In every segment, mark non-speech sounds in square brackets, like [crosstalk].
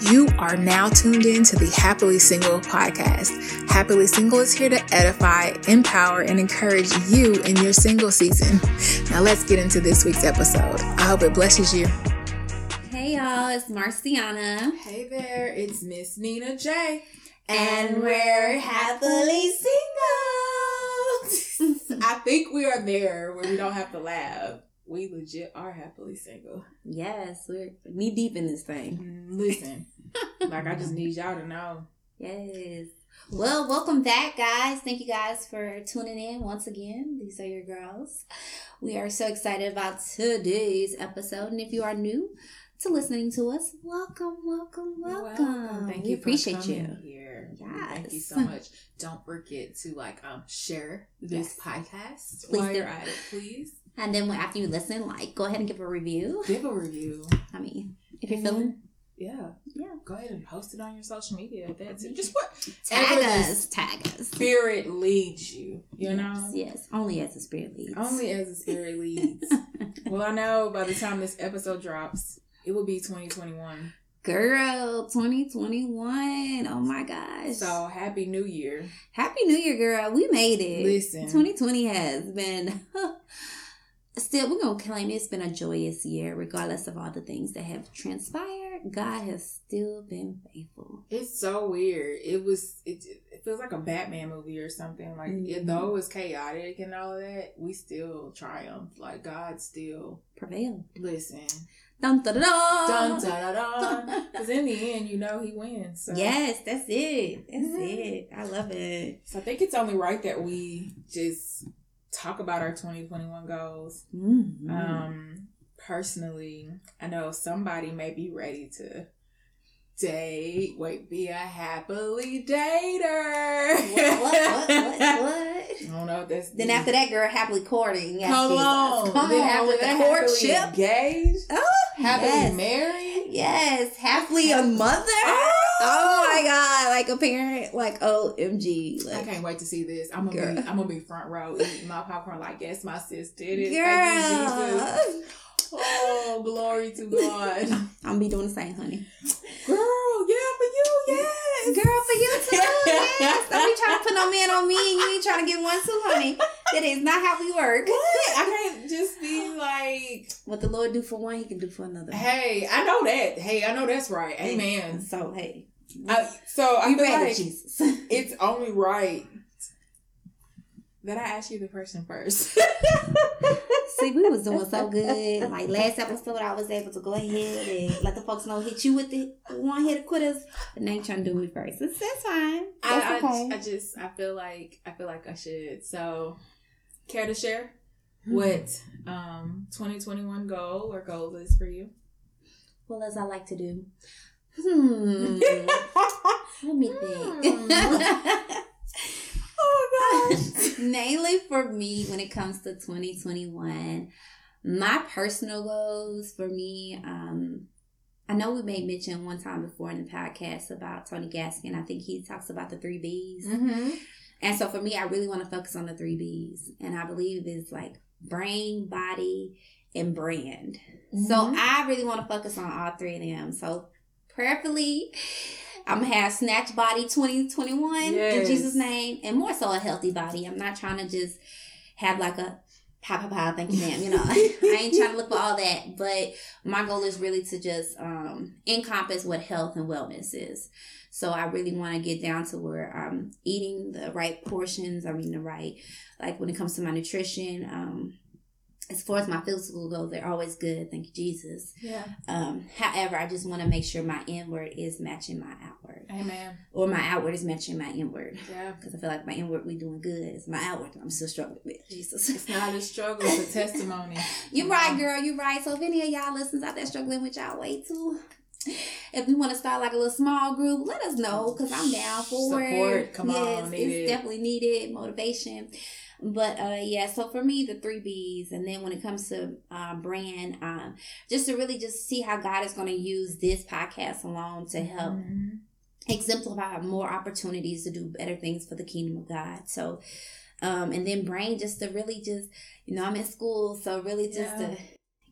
You are now tuned in to the Happily Single podcast. Happily Single is here to edify, empower, and encourage you in your single season. Now let's get into this week's episode. I hope it blesses you. Hey y'all, it's Marciana. Hey there, it's Miss Nina J. And we're happily single. [laughs] I think we are there where we don't have to laugh. We legit are happily single. Yes, we're knee deep in this thing. Mm, Listen, like I just need y'all to know. [laughs] Yes. Well, welcome back, guys. Thank you guys for tuning in once again. These are your girls. We are so excited about today's episode. And if you are new to listening to us, welcome, welcome, welcome. Thank we you. appreciate for you. Here. Thank you so much. Don't forget to like um share this Yes. podcast Please while do. you're at it. Please And then when- after you listen, like, go ahead and give a review. give a review. [laughs] I mean, if you're feeling, Yeah. yeah, Go ahead and post it on your social media. That's it. Just what tag us, tag us. spirit leads you. You know. Yes, yes. Only as the spirit leads. Only as the spirit [laughs] leads. well, I know by the time this episode drops, it will be 2021. Girl, 2021. Oh my gosh. So happy New Year. happy New Year, girl. We made it. Listen. 2020 has been [laughs] still we're gonna claim it's been a joyous year, regardless of all the things that have transpired. God has still been faithful. It's so weird. It was. It, it feels like a Batman movie or something. Like Mhm. though it was chaotic and all of that, we still triumphed. Like God still Prevailed. listen. Dun dun dun Dun dun. da da da. [laughs] Because in the end, you know he wins. So. Yes, that's it. That's Mhm. it. I love it. So I think it's only right that we just talk about our 2021 goals. Mhm. Um, personally, I know somebody may be ready to date. Wait, be a happily dater. what, what, what, what, [laughs] what? I don't know if that's Then after that, girl, happily courting. Yes, Come on, Come then on after with the courtship. engaged, Oh, happily yes. married. Yes, happily a mother. Oh Oh my oh! god, like a parent, like OMG. I can't wait to see this. I'm gonna Girl. be I'm gonna be front row eating my popcorn like yes, my sis did it. Girl. Oh, glory to God. [laughs] I'm gonna be doing the same, honey. Girl, yeah, for you, yes. Girl, for you too. Yes. Don't be trying to put no man on me and you ain't trying to get one too, honey. That is not how we work. What? I can't just be like, What the Lord do for one, He can do for another. hey, I know that. Hey, I know that's right. Amen. So hey, I, so I feel like Jesus. [laughs] it's only right that I ask you the question first. See, we was doing so good. [laughs] Like last episode, I was able to go ahead and let the folks know hit you with the one hit quitters, but now you trying to do me first. That's, that's fine. That's I, okay. I, I just I feel like I feel like I should. So, care to share. What um 2021 goal or goal is for you? well, as I like to do. Hmm. Let me think. oh my gosh. [laughs] Mainly for me, when it comes to 2021, my personal goals for me, um, I know we made mention one time before in the podcast about Tony Gaskin. I think he talks about the three B's. Mm-hmm. And so for me, I really want to focus on the three B's. And I believe it's like brain, body, and brand. So Mhm. I really want to focus on all three of them. So prayerfully, [sighs] I'm gonna have snatch body 2021 in Jesus' name, and more so a healthy body. I'm not trying to just have like a pow pow pow. Thank you, ma'am. You know, [laughs] I ain't trying to look for all that. But my goal is really to just um, encompass what health and wellness is. So I really want to get down to where I'm eating the right portions. I'm eating the right, like when it comes to my nutrition. Um, as far as my physical goes, they're always good. Thank you, Jesus. Yeah. Um, however, I just want to make sure my inward is matching my outward, Amen. or my outward is matching my inward. Yeah. Because I feel like my inward we doing good. It's my outward I'm still struggling with. Jesus. It's not a struggle, it's a testimony. [laughs] You're right, girl. You're right. So if any of y'all listeners out there struggling with y'all weight too, if we want to start like a little small group, let us know because I'm down for it. Support. Come yes, on, need it's it. definitely needed motivation. But uh yeah, so for me the three B's, and then when it comes to um, brand, um, just to really just see how God is going to use this podcast alone to help Mhm. exemplify more opportunities to do better things for the kingdom of God. So, um, and then brain just to really just, you know, I'm in school, so really just Yeah. to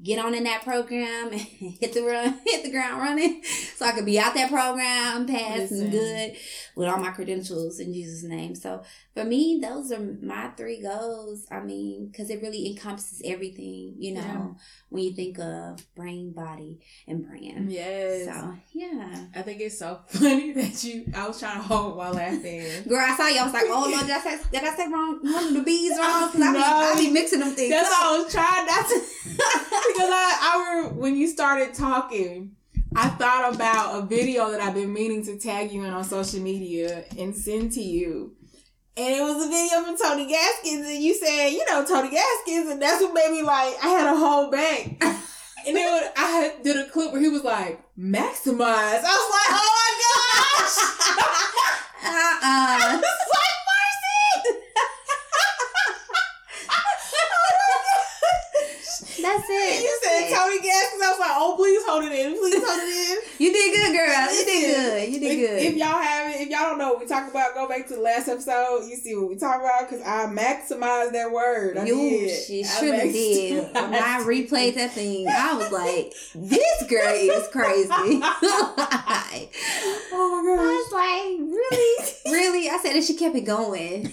get on in that program and [laughs] hit the run, [laughs] hit the ground running, so I could be out that program, pass and good with all my credentials in Jesus' name. So for me, those are my three goals. I mean, because it really encompasses everything, you know, yeah. when you think of brain, body, and brand. Yes. So yeah, I think it's so [laughs] funny that you. I was trying to hold while laughing. Girl, I saw you. I was like, oh no, did I say, did I say wrong? One of the bees wrong? Cause I, no, be, I be mixing them things. That's what I was trying not to. Because I, I remember when you started talking. I thought about a video that I've been meaning to tag you in on social media and send to you. And it was a video from Tony Gaskins, and you said, you know, Tony Gaskins, and that's what made me like, I had a whole bank. and then I did a clip where he was like, maximize. I was like, oh my gosh! uh-uh. That's it. You said Tony Gaskins. I was like, oh, please hold it in. Please hold it in. [laughs] you did good, girl. You did good. You did if, good. If y'all haven't, if y'all don't know what we talk about, go back to the last episode. You see what we talk about because I maximized that word. I you did. She surely did. When [laughs] I replayed that thing, I was like, this girl is crazy. [laughs] oh my god! I was like, really, really. I said, and she kept it going.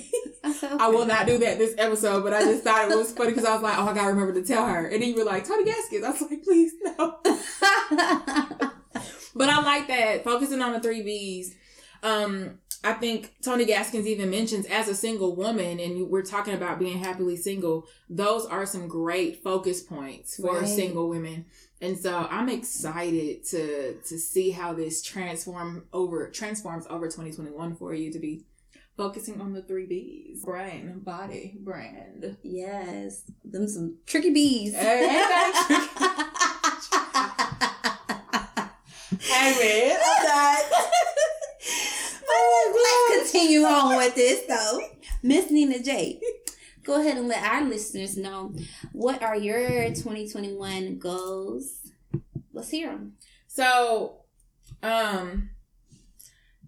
[laughs] I. I will not do that this episode, but I just thought it was funny because I was like, oh, I gotta remember to tell her. And then you were like, Tony Gaskins. I was like, please no. [laughs] but I like that focusing on the three B's. Um, I think Tony Gaskins even mentions as a single woman, and we're talking about being happily single. Those are some great focus points for right. single women, and so I'm excited to to see how this transform over transforms over 2021 for you to be focusing on the three B's brain, body, brand. Yes. Them some tricky bees. Hey, tricky. [laughs] hey man, I'm oh, Let's continue on with this though. Miss Nina J. Go ahead and let our listeners know what are your 2021 goals. Let's hear them. So, um,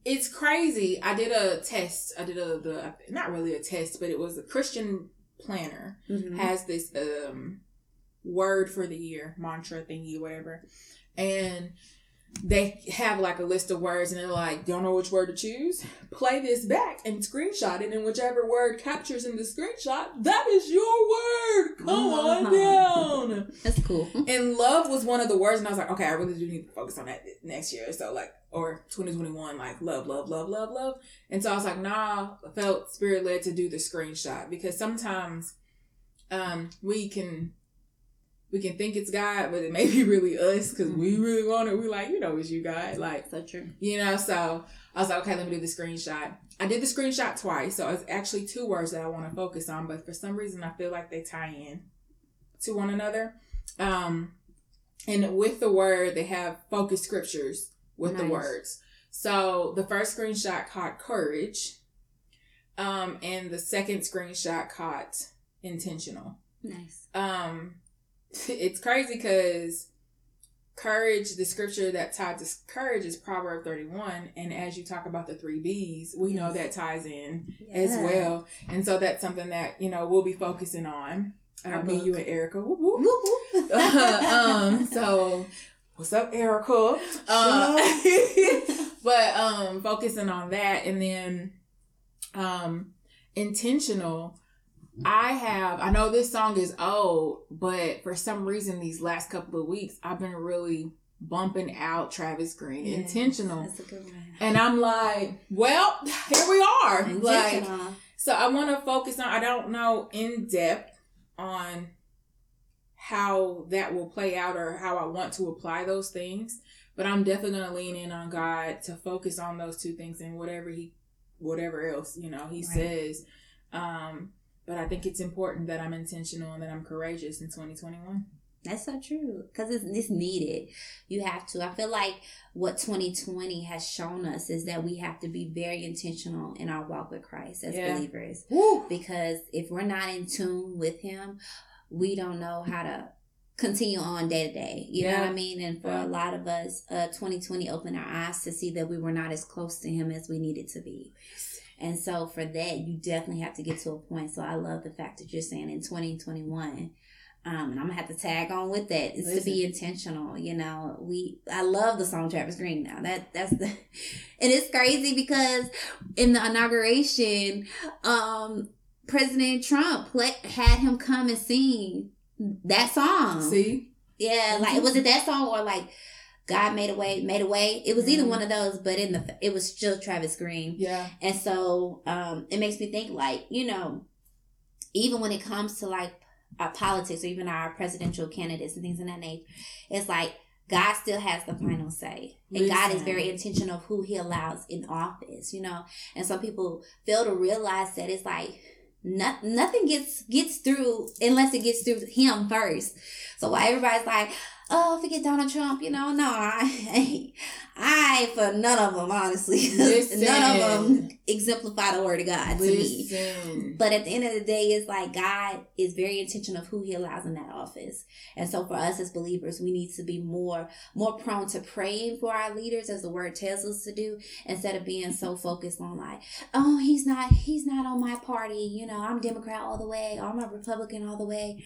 it's crazy. I did a test. I did a the not really a test, but it was a Christian planner mm-hmm. has this um word for the year mantra thingy whatever, and they have like a list of words and they're like, don't know which word to choose? Play this back and screenshot it, and whichever word captures in the screenshot, that is your word. Come uh-huh. on down. That's cool. And love was one of the words, and I was like, okay, I really do need to focus on that next year. So like, or 2021, like love, love, love, love, love. And so I was like, nah, I felt spirit led to do the screenshot because sometimes um we can we can think it's God, but it may be really us because we mm-hmm. really want it. We like, you know, it's you, God. Like, so true. You know, so I was like, okay, let me do the screenshot. I did the screenshot twice, so it's actually two words that I want to focus on, but for some reason, I feel like they tie in to one another. Um, and with the word, they have focus scriptures with nice. the words. So the first screenshot caught courage, um, and the second screenshot caught intentional. Nice. Um, [laughs] it's crazy because courage, the scripture that tied to courage is Proverb 31. And as you talk about the three B's, we know that ties in yeah. as well. And so that's something that, you know, we'll be focusing on. Uh, me, you, and Erica. Whoop, whoop. [laughs] um, so what's up, Erica? Uh, [laughs] but um, focusing on that and then um, intentional I have, I know this song is old, but for some reason, these last couple of weeks, I've been really bumping out Travis Greene yes, intentional. And I'm like, well, [laughs] here we are. Like, so I want to focus on, I don't know in depth on how that will play out or how I want to apply those things, but I'm definitely going to lean in on God to focus on those two things and whatever he, whatever else, you know, he right. says. Um, but I think it's important that I'm intentional and that I'm courageous in 2021. That's so true because it's, it's needed. You have to. I feel like what 2020 has shown us is that we have to be very intentional in our walk with Christ as yeah. believers. Woo. Because if we're not in tune with Him, we don't know how to continue on day to day. You yeah. know what I mean? And for yeah. a lot of us, uh, 2020 opened our eyes to see that we were not as close to Him as we needed to be. And so for that, you definitely have to get to a point. So I love the fact that you're saying in 2021, um, and I'm gonna have to tag on with that. Is to be intentional. You know, we I love the song Travis Greene. Now that that's the, [laughs] and it's crazy because in the inauguration, um, President Trump play, had him come and sing that song. See, yeah, like was it that song or like God made a way, made a way? It was either Mhm. one of those, but in the it was still Travis Greene. yeah, And so um, it makes me think like, you know, even when it comes to like our politics or even our presidential candidates and things in that nature, it's like God still has the final say. And God is very intentional of who he allows in office, you know. And some people fail to realize that it's like not, nothing gets gets through unless it gets through him first. So while everybody's like, oh, forget Donald Trump, you know, no, I, [laughs] I ain't for none of them, honestly. [laughs] none of them exemplify the word of God to me. But at the end of the day, it's like God is very intentional of who He allows in that office, and so for us as believers, we need to be more more prone to praying for our leaders, as the Word tells us to do, instead of being so focused on like, oh, he's not he's not on my party, you know, I'm Democrat all the way, or I'm a Republican all the way.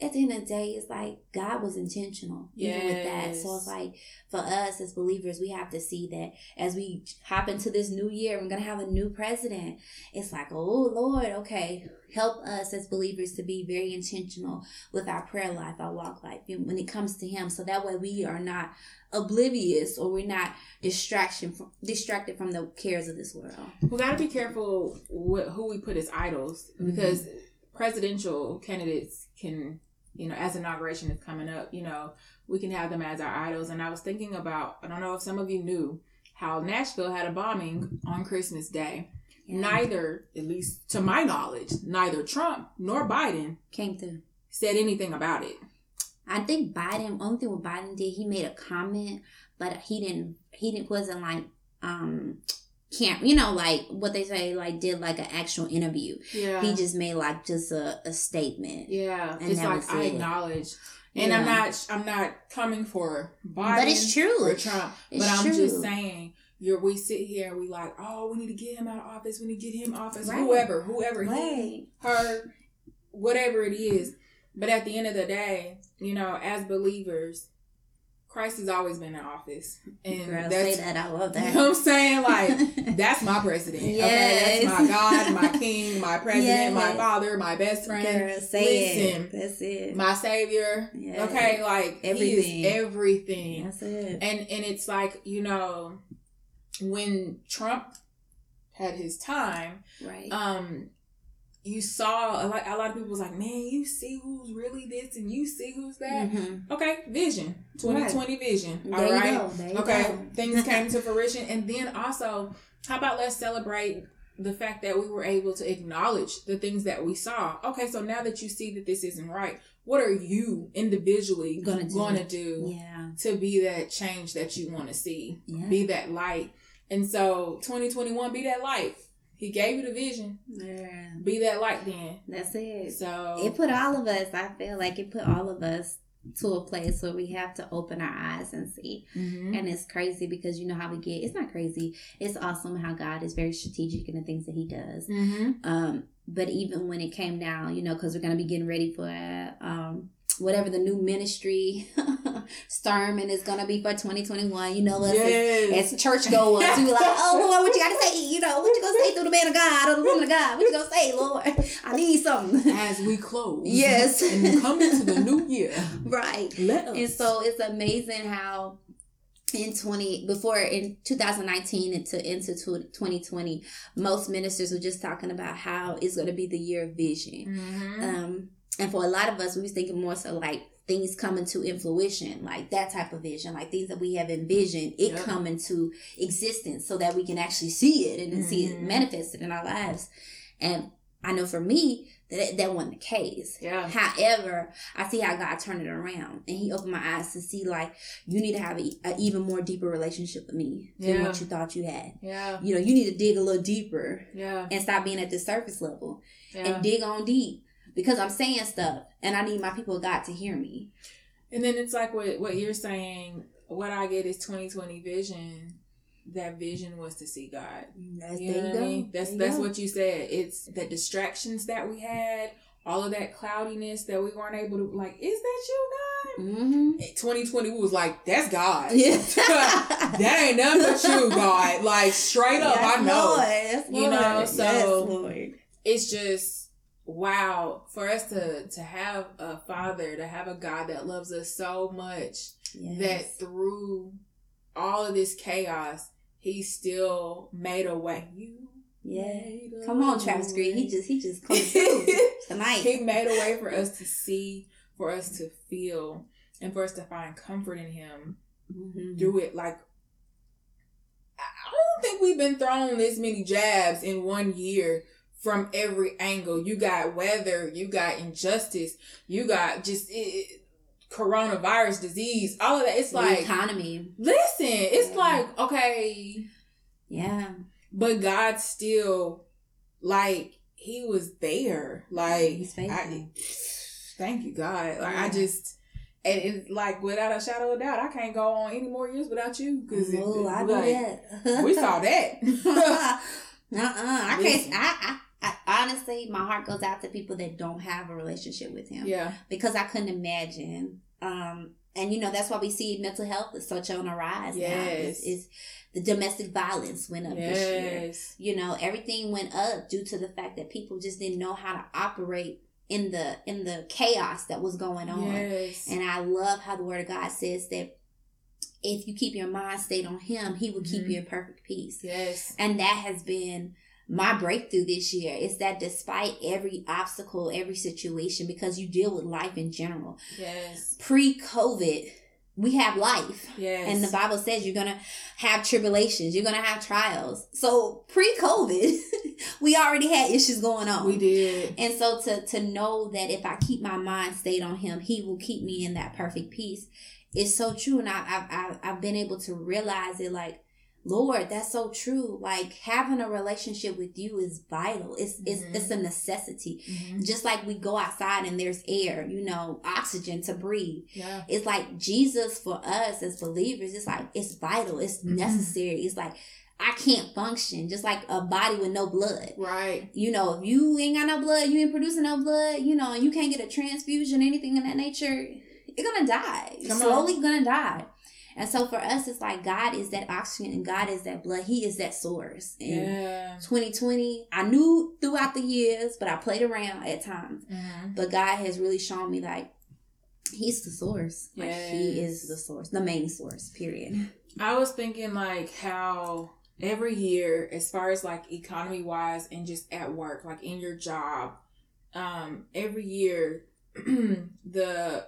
At the end of the day, it's like God was intentional even with that. So it's like for us as believers, we have to see that as we hop into this new year, we're gonna have a new president it's like, oh Lord, okay, help us as believers to be very intentional with our prayer life, our walk life, when it comes to Him, so that way we are not oblivious or we're not distraction from, distracted from the cares of this world. we got to be careful with who we put as idols Mm-hmm. because presidential candidates can, you know, as inauguration is coming up, you know, we can have them as our idols. And I was thinking about, I don't know if some of you knew how Nashville had a bombing on Christmas Day. Neither, at least to my knowledge, neither Trump nor Biden came through. said anything about it. I think Biden. Only thing what Biden did, he made a comment, but he didn't. He didn't wasn't like um can't you know like what they say like did like an actual interview. Yeah. He just made like just a, a statement. yeah. And it's like was I it. acknowledge. And I'm not I'm not coming for Biden But it's true. or Trump. It's but I'm true. just saying you're we sit here and we like, oh, we need to get him out of office, we need to get him office, Right. whoever, whoever he her, whatever it is. But at the end of the day, you know, as believers, Christ has always been in office. And Girl, that's say that. I love [laughs] that. you know what I'm saying? Like [laughs] that's my president. Okay, Yes. that's my God, my [laughs] King, my president, my father, my best friend, Girl, say Listen. it. That's it. my savior. Yes. Okay, like Everything. he is everything. That's it. And and it's like, you know, when Trump had his time, Right. um you saw a lot, a lot of people was like, man, you see who's really this and you see who's that. Mhm. Okay, vision, 2020 vision. There All right. There Okay, things came [laughs] to fruition. And then also, how about let's celebrate the fact that we were able to acknowledge the things that we saw. Okay, so now that you see that this isn't right, what are you individually Gonna do. gonna do Yeah. to be that change that you want to see? Yeah. Be that light. And so 2021, be that light. He gave you the vision. yeah. Be that light then. That's it. So It put all of us, I feel like it put all of us to a place where we have to open our eyes and see. Mhm. And it's crazy because you know how we get, it's not crazy. It's awesome how God is very strategic in the things that he does. Mhm. Um, but even when it came down, you know, because we're gonna be getting ready for um whatever the new ministry [laughs] sermon is gonna be for 2021. You know us as, Yes. as churchgoers, we were like, oh Lord, what you gotta say? You know, what you gonna say through the man of God or the woman of God? What you gonna say, Lord? I need something. As we close. Yes. And come into the new year. right. And so it's amazing how in 20 before in 2019 into into 2020 most ministers were just talking about how it's going to be the year of vision Mhm. um and for a lot of us we was thinking more so like things coming to fruition like that type of vision like things that we have envisioned it Yep. come into existence so that we can actually see it and then see it Mhm. manifested in our lives and i know for me that that wasn't the case yeah. However, I see how God turned it around, and He opened my eyes to see like you need to have a, a even more deeper relationship with me than Yeah. what you thought you had. Yeah. You know, you need to dig a little deeper Yeah. and stop being at the surface level Yeah. and dig on deep because I'm saying stuff, and I need my people of God to hear me. And then it's like what what you're saying. What I get is 2020 vision. That vision was to see God. That's, You know what I mean? That's you that's go. what you said. It's the distractions that we had, all of that cloudiness that we weren't able to like, is that you, God? Mm-hmm. 2020 we was like, that's God. Yeah. [laughs] that ain't nothing but you, God. Like straight up, Yes, I know. Lord. Yes, You know, so- yes. It's just wow for us to to have a father, to have a God that loves us so much Yes. that through all of this chaos, he still made a way. You Yeah. Come on, Travis Greene. He just he just [laughs] coming through tonight. he made a way for us to see, for us to feel, and for us to find comfort in him Mhm. through it. Like I don't think we've been thrown this many jabs in one year from every angle. You got weather, you got injustice, you got just it, it- coronavirus disease, all of that. It's The like economy. listen, it's Yeah. like okay, Yeah. but God still like he was there. Like He's faithful. I, thank you, God. Like I just and it's like without a shadow of doubt, I can't go on any more years without you because Oh, I know that. we saw [laughs] that. [laughs] uh-uh. I [laughs] can't. I, I, I honestly, my heart goes out to people that don't have a relationship with him yeah, because I couldn't imagine. Um, and you know that's why we see mental health is such on a rise now. Yes. Is, is the domestic violence went up this year. yes, You know everything went up due to the fact that people just didn't know how to operate in the in the chaos that was going on. yes, And I love how the word of God says that if you keep your mind stayed on him, he will keep Mhm. you in perfect peace. yes, And that has been my breakthrough this year. Is that despite every obstacle, every situation, because you deal with life in general. yes, Pre COVID, we have life. yes, And the Bible says you're gonna have tribulations, you're gonna have trials. So pre COVID, [laughs] we already had issues going on. we did. And so to to know that if I keep my mind stayed on Him, He will keep me in that perfect peace is so true. And I, I've I've I've been able to realize it. Like, Lord, that's so true. Like having a relationship with you is vital. It's it's Mhm. it's a necessity. Mhm. Just like we go outside and there's air, you know, oxygen to breathe. Yeah, It's like Jesus for us as believers. It's like it's vital. It's Mhm. necessary. It's like I can't function just like a body with no blood right. you know, if you ain't got no blood, you ain't producing no blood, you know, and you can't get a transfusion, anything in that nature, you're gonna die. You're Come slowly gonna die. And so for us, it's like God is that oxygen and God is that blood. He is that source. And Yeah. 2020, I knew throughout the years, but I played around at times. Mhm. But God has really shown me like He's the source. Like He is the source, the main source. Period. I was thinking like how every year, as far as like economy wise and just at work, like in your job, um, every year [clears throat] the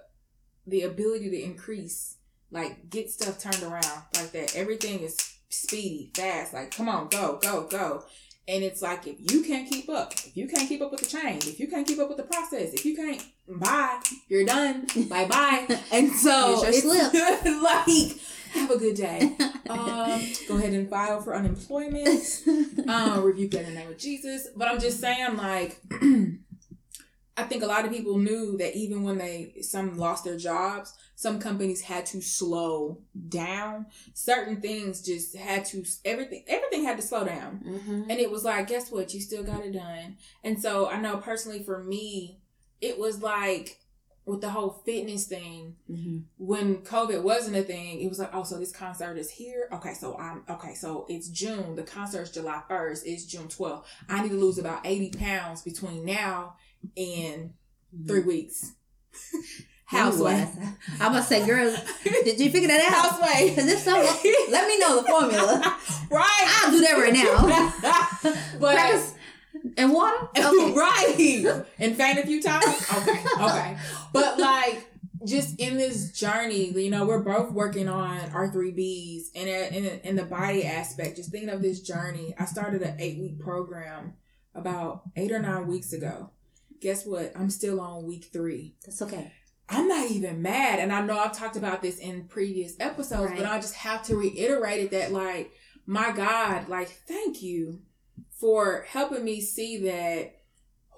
the ability to increase, like get stuff turned around like that. Everything is speedy, fast, like come on, go, go, go. And it's like if you can't keep up, if you can't keep up with the change, if you can't keep up with the process, if you can't, bye, you're done, bye bye. [laughs] And so it's [laughs] like have a good day. [laughs] Um, go ahead and file for unemployment. Um, rebuke that in the name of Jesus. But I'm just saying, like, [clears throat] I think a lot of people knew that even when they some lost their jobs, some companies had to slow down. Certain things just had to everything everything had to slow down. Mhm. And it was like, guess what? You still got it done. And so I know personally for me, it was like with the whole fitness thing, Mhm. when COVID wasn't a thing, it was like, oh, so this concert is here. Okay, so I'm okay. So it's June. The concert's July first. It's June twelfth. I need to lose about eighty pounds between now and mm-hmm. three weeks. [laughs] Housewife. I'm gonna say, girl, [laughs] did you figure that out? Housewife. Because if so, let me know the formula. [laughs] right. I'll do that right now. but Crackers and water. Okay. right. And faint a few times. Okay. Okay. But like just in this journey, you know, we're both working on our three Bs and in, in, in the body aspect, just thinking of this journey, I started an eight week program about eight or nine weeks ago. Guess what? I'm still on week three. That's okay. I'm not even mad. And I know I've talked about this in previous episodes, Right. but I just have to reiterate it that, like, my God, like, thank you for helping me see that.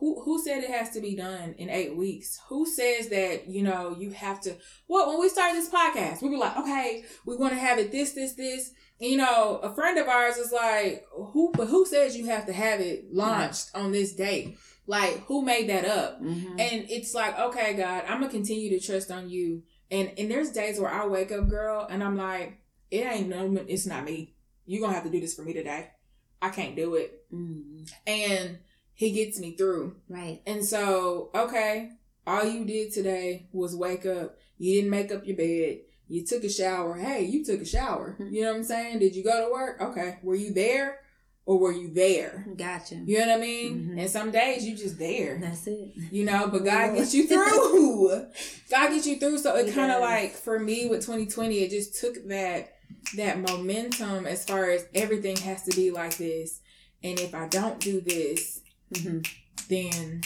Who, who said it has to be done in eight weeks? Who says that, you know, you have to? Well, when we started this podcast, we were like, okay, we want to have it this, this, this. And, you know, a friend of ours is like, who, but who says you have to have it launched on this date? Like, who made that up? Mhm. And it's like, okay, God, I'm gonna continue to trust on you. And and there's days where I wake up, girl, and I'm like, it ain't no, it's not me. You gonna have to do this for me today. I can't do it. Mhm. And He gets me through. Right. And so, okay, all you did today was wake up. You didn't make up your bed. You took a shower. Hey, you took a shower. Mhm. You know what I'm saying? Did you go to work? Okay. Were you there or were you there? Gotcha. You know what I mean? Mhm. And some days you just there. That's it. You know, but God gets you [laughs] through. God gets you through. So it kind of like for me with 2020, it just took that that momentum as far as everything has to be like this. And if I don't do this, Mhm. then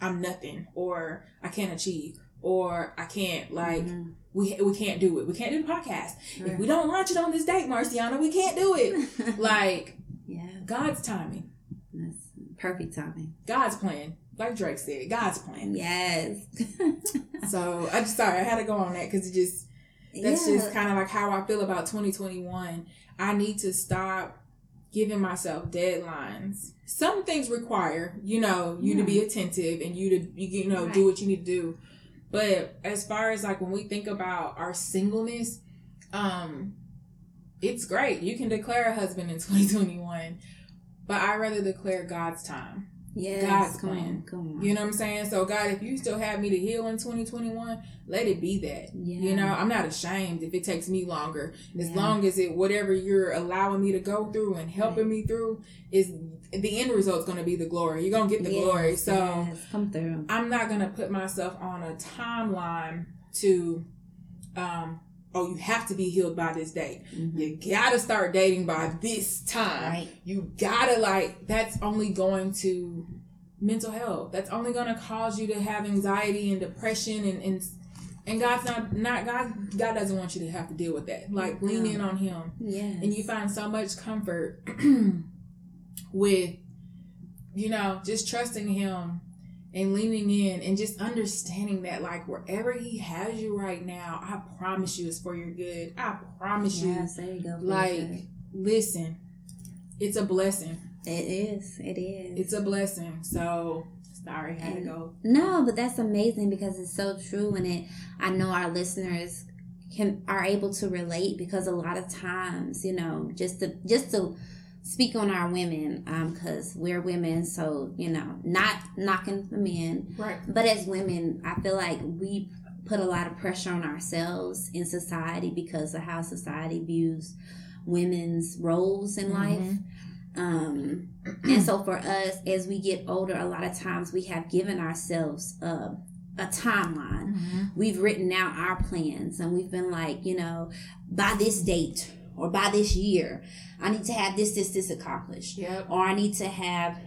I'm nothing, or I can't achieve, or I can't like Mhm. we we can't do it. We can't do the podcast if we don't launch it on this date, Marciana. We can't do it. [laughs] like yeah. God's timing, That's perfect timing. God's plan. Like Drake said, God's plan. Yes. [laughs] So I just sorry I had to go on that because it just that's Yeah. just kind of like how I feel about 2021. I need to stop giving myself deadlines. Some things require, you know, you to be attentive and you to you, you know do what you need to do. But as far as like when we think about our singleness, um it's great. You can declare a husband in [laughs] 2021, but I rather declare God's time. Yes. God's come plan. On, come on. You know what I'm saying? So God, if you still have me to heal in 2021, let it be that. Yeah. You know, I'm not ashamed if it takes me longer. As Yeah. long as it whatever you're allowing me to go through and helping me through is the end result's gonna be the glory. You're gonna get the Yes, glory. So yes, come through. I'm not gonna put myself on a timeline to um oh you have to be healed by this date. Mhm. You gotta start dating by this time Right. you gotta like that's only going to mental health that's only to cause you to have anxiety and depression and and, and god's not not god god doesn't want you to have to deal with that like lean in on him Yeah. and you find so much comfort [clears throat] with you know just trusting him and leaning in and just understanding that like wherever he has you right now i promise you it's for your good i promise you Yes, there you go. like listen it's a blessing it is. It is. it's a blessing so sorry I had to go No, but that's amazing because it's so true, and it. I know our listeners can are able to relate because a lot of times, you know, just to just to speak on our women, um, because we're women, so you know, not knocking the men, right but as women, I feel like we put a lot of pressure on ourselves in society because of how society views women's roles in life. Mhm. Um, and so for us, as we get older, a lot of times we have given ourselves a, a timeline. We've written out our plans and we've been like, you know, by this date or by this year, I need to have this, this, this accomplished. yep Or I need to have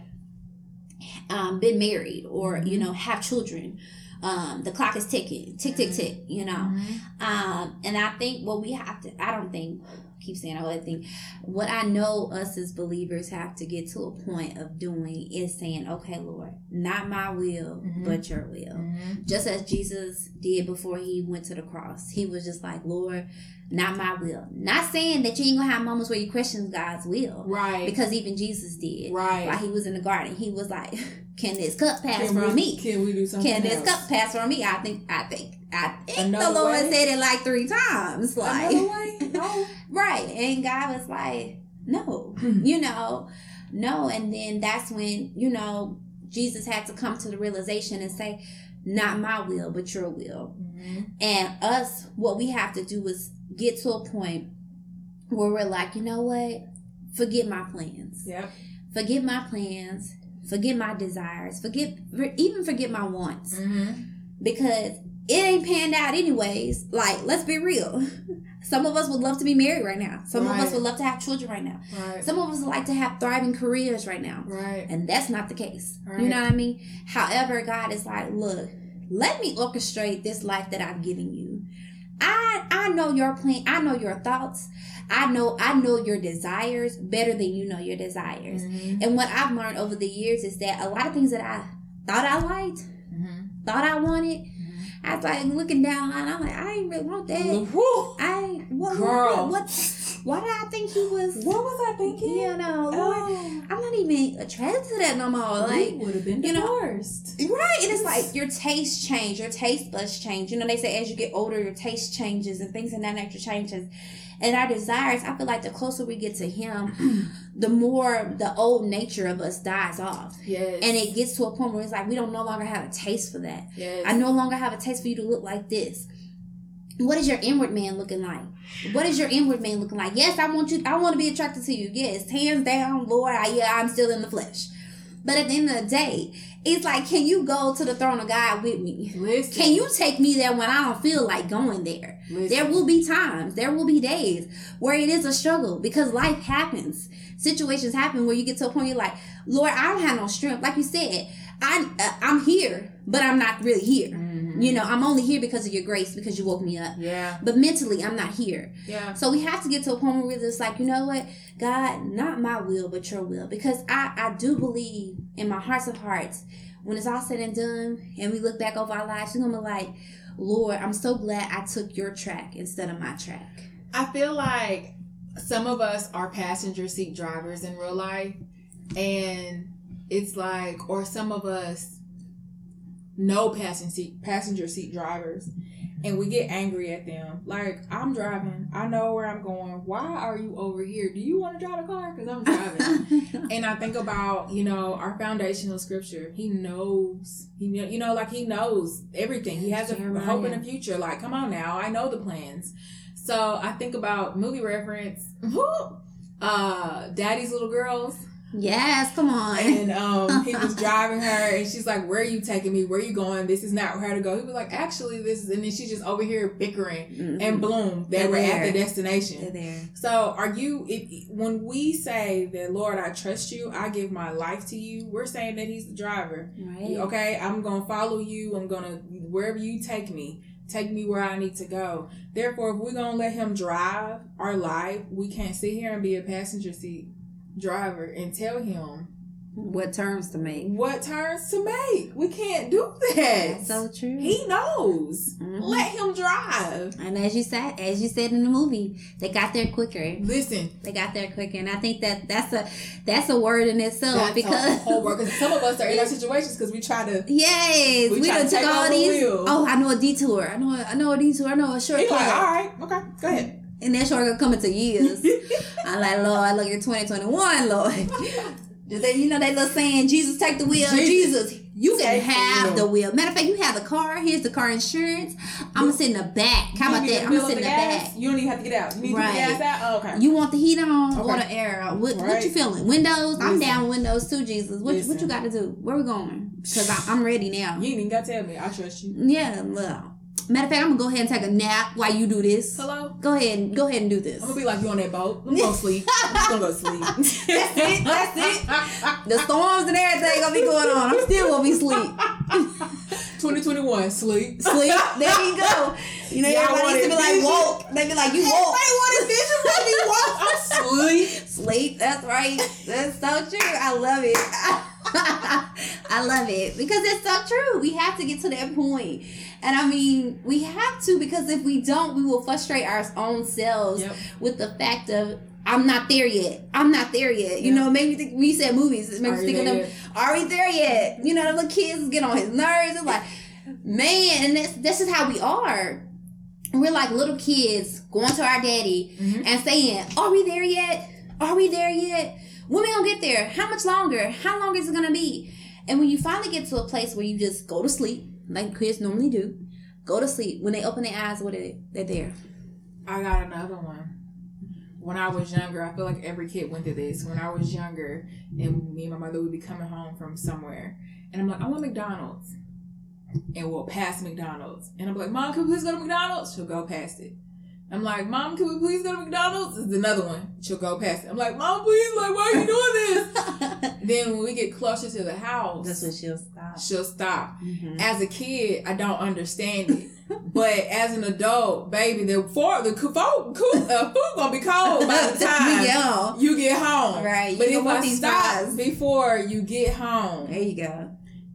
um, been married or, you Mhm. know, have children. Um, the clock is ticking, tick, tick, tick, you know. Mhm. Um, and I think what we have to, I don't think, keep saying I would think, what I know us as believers have to get to a point of doing is saying, okay, Lord, not my will, Mhm. but your will. Mhm. Just as Jesus did before he went to the cross. He was just like, Lord, not my will. Not saying that you ain't gonna have moments where you question God's will. right Because even Jesus did. right While he was in the garden, he was like, [laughs] Can this cup pass can from we, me? can we do something Can this else? cup pass from me? I think I think I think Another the Lord way? said it like three times. Like way? [laughs] No. right. And God was like, No. Hmm. you know, no. And then that's when, you know, Jesus had to come to the realization and say, Not my will, but your will. Mhm. And us, what we have to do is get to a point where we're like, you know what? Forget my plans. Yep. Forget my plans. Forget my desires. Forget even forget my wants. Mhm. Because it ain't panned out anyways. Like, let's be real. [laughs] Some of us would love to be married right now. Some of us would love to have children right now. Right. Some of us would like to have thriving careers right now. Right. And that's not the case. Right. You know what I mean? However, God is like, look, let me orchestrate this life that I've given you. I I know your plan. I know your thoughts. I know I know your desires better than you know your desires. Mhm. And what I've learned over the years is that a lot of things that I thought I liked, Mhm. thought I wanted, I was like looking down line. I'm like, I ain't really want that. Woo. I what, Girl. what, what Why did I think he was? What was I thinking? You know, Lord, Oh, I'm not even attracted to that no more. Like, would have been you know, divorced. Right, and it's like your taste change, your taste buds change. You know, they say as you get older, your taste changes and things in that nature changes. And our desires, I feel like the closer we get to Him, [clears throat] the more the old nature of us dies off. yes. And it gets to a point where it's like we don't no longer have a taste for that. yes. I no longer have a taste for you to look like this. What is your inward man looking like? What is your inward man looking like? Yes, I want you. I want to be attracted to you. Yes, hands down, Lord. I, yeah, I'm still in the flesh. But at the end of the day, it's like, can you go to the throne of God with me? Listen. Can you take me there when I don't feel like going there? Listen. There will be times, there will be days where it is a struggle because life happens. Situations happen where you get to a point you're like, Lord, I don't have no strength. Like you said, I uh, I'm here, but I'm not really here. Mhm. You know, I'm only here because of your grace because you woke me up. Yeah. But mentally, I'm not here. Yeah. So we have to get to a point where we're just like, you know what, God, not my will, but your will. Because I, I do believe in my hearts of hearts, when it's all said and done and we look back over our lives, we're going to be like, Lord, I'm so glad I took your track instead of my track. I feel like some of us are passenger seat drivers in real life, and it's like, or some of us know passenger seat passenger seat drivers, and we get angry at them. Like, I'm driving, I know where I'm going. Why are you over here? Do you want to drive a car? Because I'm driving. [laughs] and I think about you know our foundational scripture. He knows. He kn- you know like he knows everything. He has a Jeremiah. hope in the future. Like come on now, I know the plans. So I think about movie reference. [laughs] Uh, Daddy's little girls, yes, come on. and um, he was [laughs] driving her, and she's like, "Where are you taking me? Where are you going? This is not where to go." He was like, "Actually, this is," and then she's just over here bickering, Mhm. and boom, they They're were at the destination. They're there. So, are you, if, when we say that, Lord, I trust you, I give my life to you, we're saying that He's the driver. Right. Okay, I'm going to follow you. I'm going to, wherever you take me, take me where I need to go. Therefore, if we're going to let Him drive our life, we can't sit here and be a passenger seat driver and tell Him What turns to make? what turns to make. We can't do that. That's so true. he knows. Mhm. Let Him drive. and as you said, as you said in the movie, they got there quicker. Listen, They got there quicker, and I think that that's a that's a word in itself that's because whole. Because some of us are in our [laughs] situations because we try to yes, We we, try done to took take all over the these. Oh, I know a detour. I know a, I know a detour. I know a shortcut. like, all right, okay, go ahead. And that shortcut coming to years. [laughs] I'm like, Lord, look at 2021, Lord. That, you know that little saying, Jesus take the wheel. Jesus, Jesus, you can take the have wheel. the wheel. Matter of fact, you have the car. Here's the car insurance. I'm gonna sit in the back. How about that? I'm fill gonna sit in the gas. back. You don't even have to get out. You need Right. to get the gas out. Oh, okay. You want the heat on or the air? What, what you feeling? Windows? I'm Listen. down windows too, Jesus. What, what you got to do? Where we going? Because I'm ready now. You ain't even got to tell me. I trust you. Yeah, well. Matter of fact, I'm gonna go ahead and take a nap while you do this. Hello. Go ahead and go ahead and do this. I'm gonna be like you on that boat. I'm gonna sleep. I'm just gonna go to sleep. [laughs] That's it. That's it. The storms and everything are gonna be going on. I'm still gonna be sleep. 2021, sleep. Sleep. There you go. You know, Y'all everybody used to be like woke. They be like, you woke. wanted vision, I'm sleep. Sleep. That's right. That's so true. I love it. [laughs] I love it because it's so true. We have to get to that point. And I mean, we have to because if we don't, we will frustrate our own selves Yep. with the fact of I'm not there yet. I'm not there yet. You Yeah. know, it made me think. We said movies. It made me think of them. Are we there yet? You know, the little kids get on his nerves. It's like, man, and this this is how we are. We're like little kids going to our daddy Mhm. and saying, "Are we there yet? Are we there yet? When we gonna get there? How much longer? How long is it gonna be?" And when you finally get to a place where you just go to sleep, like kids normally do, go to sleep. When they open their eyes, what are they? They're there. I got another one. When I was younger, I feel like every kid went through this. When I was younger, and me and my mother would be coming home from somewhere, and I'm like, I want McDonald's, and we'll pass McDonald's, and I'm like, Mom, can we please go to McDonald's? She'll go past it. I'm like, Mom, can we please go to McDonald's? This is another one. She'll go past it. I'm like, Mom, please, like, why are you doing? Then when we get closer to the house, That's when she'll stop. she'll stop. Mm-hmm. As a kid, I don't understand it. But [laughs] as an adult, baby, the for the food, uh, food gonna be cold by the [laughs] time yeah. you get home. Right, you But if I stop fries. before you get home, There you go.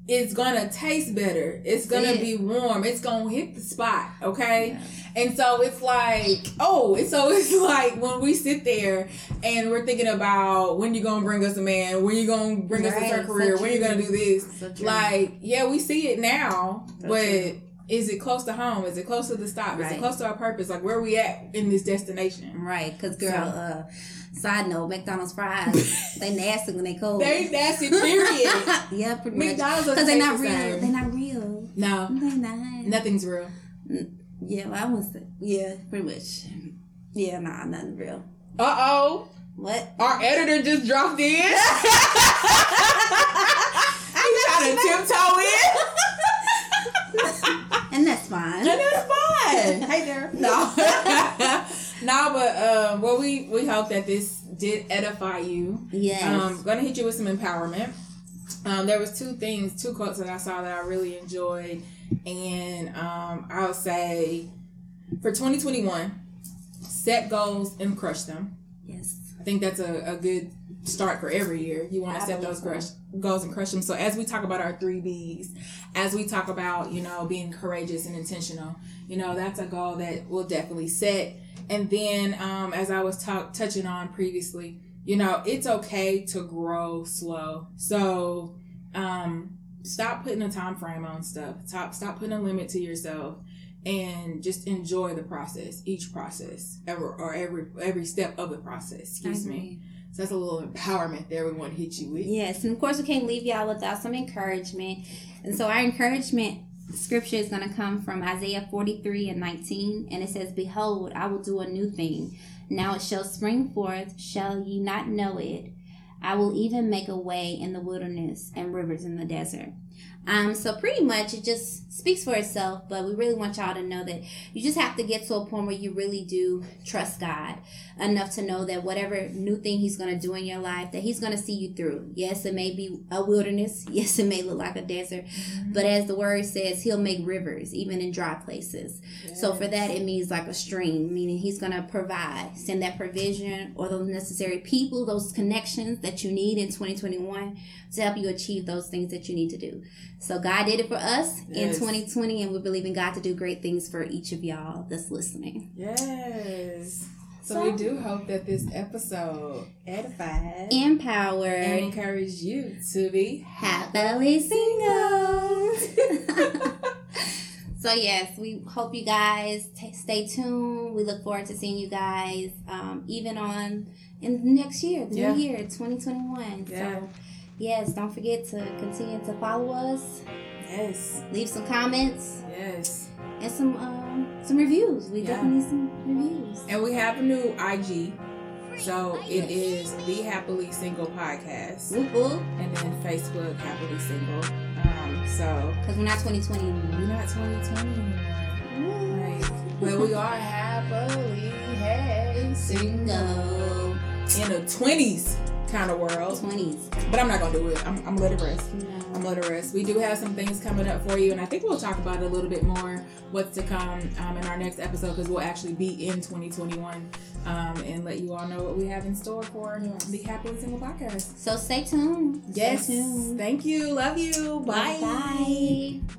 It's gonna taste better. It's gonna it. be warm. It's gonna hit the spot. Okay. Yeah. And so it's like, oh, so [laughs] it's like when we sit there and we're thinking about when you're gonna bring us a man, when you're gonna bring us Right, into our so career, when you're gonna do this. So. Like, yeah, we see it now, So but true. is it close to home? Is it close to the stop? Is it close to our purpose? Like, where we at in this destination? Right, because girl, uh, side note, McDonald's fries, [laughs] they nasty when they cold. They nasty, period. [laughs] yeah, pretty much. McDonald's Because they're not real. They're not real. No, They're not. nothing's real. Yeah, well, I was. Yeah, pretty much. Yeah, nah, nothing real. Uh oh, What? our editor just dropped in. [laughs] He's trying to tiptoe in. And that's fine. And it's fun. hey there. No, no, but um, well, we hope that this did edify you. Yes. Um, gonna hit you with some empowerment. Um, there was two things, two quotes that I saw that I really enjoyed, and um, I'll say for 2021, set goals and crush them. yes. I think that's a, a good start for every year. You want to set those crush, goals and crush them. So as we talk about our three B's, as we talk about you know being courageous and intentional, you know that's a goal that we'll definitely set. And then um, as I was talk, touching on previously, you know it's okay to grow slow. So um, stop putting a time frame on stuff. Stop stop putting a limit to yourself. And just enjoy the process, each process, ever or every every step of the process. Excuse me. So that's a little empowerment there we want to hit you with. Yes, and of course we can't leave y'all without some encouragement. And so our encouragement scripture is going to come from Isaiah 43 and 19, and it says, Behold, I will do a new thing. Now it shall spring forth, shall ye not know it? I will even make a way in the wilderness and rivers in the desert. Um, so pretty much it just speaks for itself, but we really want y'all to know that you just have to get to a point where you really do trust God enough to know that whatever new thing he's going to do in your life that he's going to see you through. Yes it may be a wilderness. [laughs] Yes it may look like a desert. But as the word says he'll make rivers even in dry places. So for that it means like a stream meaning he's going to provide send that provision or those necessary people those connections that you need in 2021 to help you achieve those things that you need to do so god did it for us in 2020 and we believe in god to do great things for each of y'all that's listening Yes. So, So- we do hope that this episode edified empowered and encouraged you to be happily single. [laughs] [laughs] so yes, we hope you guys t- stay tuned. We look forward to seeing you guys um, even on in the next year, the Yeah. new year, 2021. Yeah. So yes, don't forget to continue to follow us, yes, leave some comments yes. and some um, some reviews. We Yeah. definitely need some reviews. And we have a new IG. So it is the Happily Single Podcast. Whoop. And then Facebook Happily Single. Um, so Because we're not 2020 we're not 2020 anymore. Right. But we are happily hey, Single. [laughs] in the 20s kind of world. 20s. But I'm not going to do it. I'm, I'm going to let it rest. No. I'm let it rest. We do have some things coming up for you, and I think we'll talk about it a little bit more. What's to come um, in our next episode because we'll actually be in 2021 um, and let you all know what we have in store for Yes. the Happily Single podcast. So stay tuned. Yes. Stay tuned. Thank you. Love you. Bye. Bye.